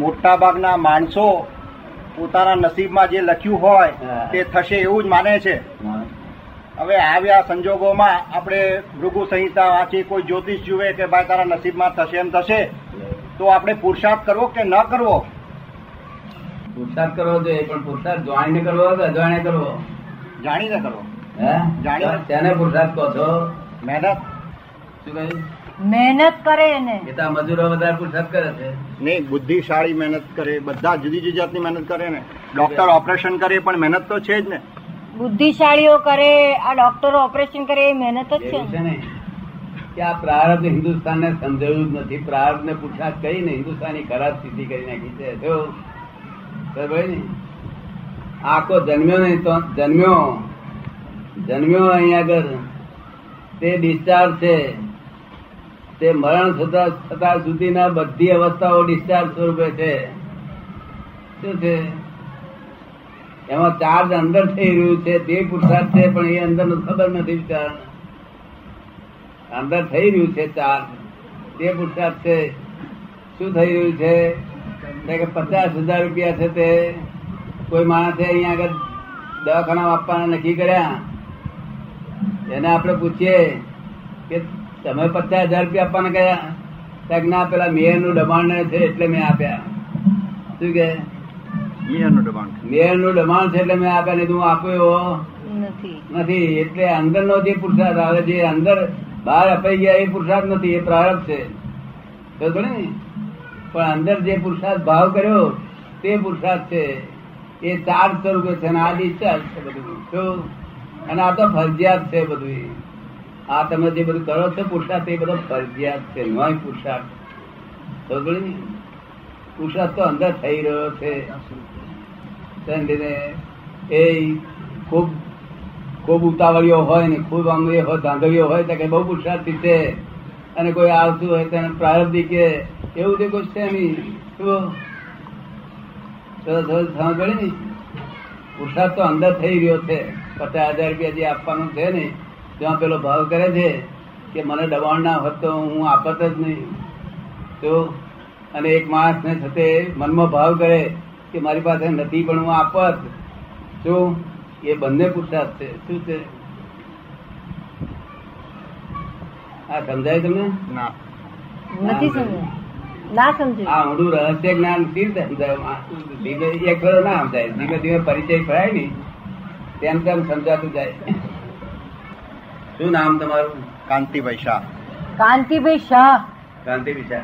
મોટા ભાગના માણસો પોતાના નસીબમાં જે લખ્યું હોય તે થશે એવું જ માને છે. હવે આવ્યા સંજોગોમાં આપણે ભૃગુ સંહિતા વાંચી કોઈ જ્યોતિષ જુએ કે ભાઈ તારા નસીબમાં થશે એમ થશે તો આપણે પુરુષાર્થ કરવો કે ન કરવો? પુરુષાર્થ કરવો જોઈએ પણ પુરુષાર્થ જાણીને કરવો કે અજાણે કરવો? જાણીને કરવો. હે? જાણીને. તેને પુરુષાર્થ કહો છો. મહેનત. શું કહ્યું? મહેનત કરે ને એ તો મજૂરો વધારે પુરસાદ કરે છે. નહીં બુદ્ધિશાળી મહેનત કરે બધા જુદી જુદી જાતની મહેનત કરે ને. ડોક્ટર ઓપરેશન કરે પણ મહેનત તો છે જ ને. બુદ્ધિશાળીઓ કરે આ ડોક્ટરો ઓપરેશન કરે એ મહેનત જ છે. ને? કે આ પ્રારબ્ધ હિન્દુસ્તાનને સમજાવ્યું જ નથી. પ્રારબ્ધ ને પુરુષાર્થ કહીને હિન્દુસ્તાની ખરાબ સ્થિતિ કરી નાખી છે. જો ભાઈ ને આખો જન્મ્યો નહીં તો જન્મ્યો જન્મ્યો અહીંયા આગળ. તે ડિસ્ચાર્જ છે. તે મરણ થતા થતા સુધીના બધી અવસ્થાઓ ડિસ્ચાર્જ સ્વરૂપે છે. શું છે? એમાં ચાર્જ અંદર થઈ રહ્યું છે તે પુરુષાર્થ છે, પણ એ અંદર ખબર નથી વિચાર અંદર થઈ રહ્યું છે ચાર્જ તે પુરુષાર્થ છે. શું થઈ રહ્યું છે? કે પચાસ હજાર રૂપિયા છે તે. કોઈ માણસે અહીંયા આગળ દવાખાના આપવાના નક્કી કર્યા? એને આપણે પૂછીએ કે તમે પચાસ હજાર રૂપિયા આપવાના કયા? ત્યાં ના પેલા મેયરનું દબાણ છે એટલે મેં આપ્યા. શું કે? દબાણ મેયરનું દબાણ છે એટલે મેં આપ્યા નહીં તો હું આપું એવો? નથી. એટલે એટલે અંદરનો જે પુરુષાર્થ આવે જે અંદર બહાર અપાઈ ગયા એ પુરુષાર્થ નથી એ પ્રારબ્ધ છે. સમજો ને? પણ અંદર જે પુરુષાર્થ ભાવ કર્યો તે પુરુષાર્થ છે. એ ચાર સ્વરૂપે છે અને આ ડિસ્ચાર્જ છે બધું. અને આ તો ફરજિયાત છે બધું આ તમે જે બધું કરો છો પુરુષાર્થ એ બધો ફરજિયાત છે, નોય પુરુષાર્થ પુરુષાર્થ તો અંદર થઈ રહ્યો છે. એ ખૂબ ખૂબ ઉતાવળીઓ હોય ને, ખૂબ આમ હોય ધાંધળીઓ હોય, તો કે બહુ પુરુષાર્થી છે. અને કોઈ આવતું હોય તેને પ્રારબ્ધિક કે, એવું તે કોઈ છે નહીં. પડી ને? પુરસાદ તો અંદર થઈ રહ્યો છે. પચાસ હજાર રૂપિયા જે આપવાનું છે ને ત્યાં પેલો ભાવ કરે છે કે મને દબાણ ના હોત તો હું આપત જ નહીં. તો અને એક માણસ ને છતે મનમાં ભાવ કરે કે મારી પાસે નથી પણ હું આપત. શું એ બંને પુરુષાર્થ છે. શું છે? આ સમજાય તમને? ના. નથી સમજાય. ના સમજાય. આ ઊંડું રહસ્ય જ્ઞાન કેવી રીતે સમજાય. ધીમે એક ના સમજાય. ધીમે ધીમે પરિચય ફરાય ને તેમ તેમ સમજાતું જાય. શું નામ તમારું? કાંતિભાઈ શાહ. કાંતિભાઈ શાહ. કાંતિભાઈ શાહ.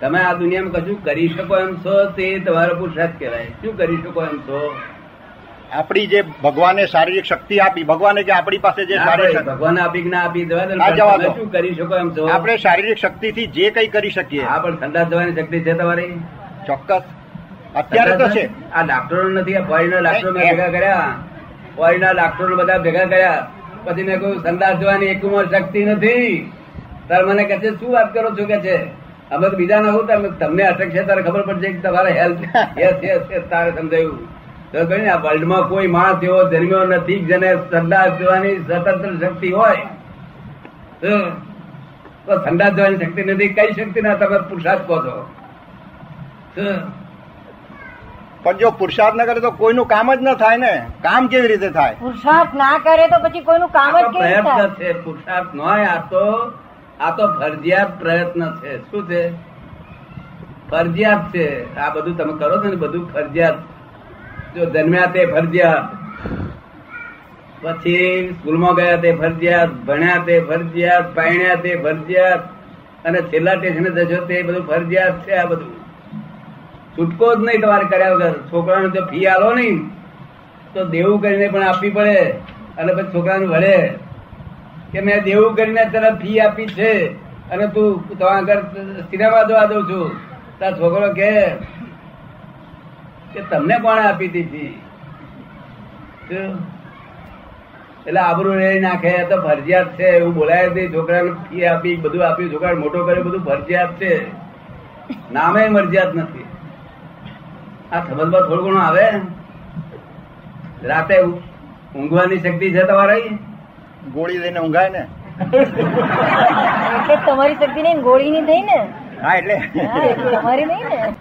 તમે આ દુનિયામાં કશું કરી શકો એમ છો? તે તમારો પુરુષાર્થ કહેવાય. શું કરી શકો એમ છો? આપણી જે ભગવાને શારીરિક શક્તિ આપી ભગવાને જે આપણી પાસે જે શારીરિક ભગવાન આપી ના આપી જવા. શું કરી શકો એમ છો? આપણે શારીરિક શક્તિથી જે કઈ કરી શકીએ. હા પણ ઠંડા જવાની શક્તિ છે તમારી? ચોક્કસ. અત્યારે તો છે. આ ડાક્ટરો નથી આ ફોરીના ડાક્ટરો મેં ભેગા કર્યા. ફોરીના ડાક્ટરો બધા ભેગા કર્યા. પછી મેં કહ્યું સંદાસ જોવાની એક શક્તિ નથી. તાર મને કહે છે, શું વાત કરો છો? કે છે, અમે તો બીજા ના તમે તમને અટક છે, તારે ખબર પડશે કે તમારે હેલ્થ યસ યસ યસ તારે સમજાયું. તો કહ્યું આ વર્લ્ડમાં કોઈ માણસ એવો જન્મ્યો નથી જેને સંદાસ જોવાની સ્વતંત્ર શક્તિ હોય. તો સંદાસ જવાની શક્તિ નથી, કઈ શક્તિ ના તમે પુરુષાર્થ કહો છો? પણ જો પુરુષાર્થ ન કરે તો કોઈનું કામ જ ન થાય ને. કામ કેવી રીતે થાય? પુરુષાર્થ ના કરે તો પછી કોઈનું કામ જ કેવી રીતે પ્રયત્ન છે પુરુષાર્થ નોય આ તો આ તો ફરજિયાત પ્રયત્ન છે. શું છે? ફરજિયાત છે. આ બધું તમે કરો છો ને બધું ફરજિયાત. જો જન્મ્યા તે ફરજિયાત. પછી સ્કૂલમાં ગયા તે ફરજિયાત ભણ્યા તે ફરજિયાત પાણ્યા તે ફરજિયાત અને છેલ્લા સ્ટેશને જશો તે બધું ફરજિયાત છે આ બધું. છૂટકો જ નહીં તમારે કર્યા વગર. છોકરાને જો ફી આલો નહીં, તો દેવું કરીને પણ આપવી પડે. અને પછી છોકરાને વળે કે મેં દેવું કરીને તને ફી આપી છે અને તું તમારા આગળ સિનેમા જોવા દઉં છું. તાર છોકરો કે તમને કોણે આપી ફી? એટલે આબરૂ રે નાખે તો ફરજિયાત છે, એવું બોલાય નહીં. છોકરાને ફી આપી, બધું આપ્યું છોકરા મોટો કર્યો, બધું ફરજિયાત છે. નામે મરજિયાત નથી. આ સંબંધમાં થોડું ઘણું આવે. રાતે ઊંઘવાની શક્તિ છે તમારે? ગોળી લઈને ઊંઘાય ને? તમારી શક્તિ નહીં ને ગોળીની થઈ ને? હા એટલે. હા, એટલે તમારી નહીં ને?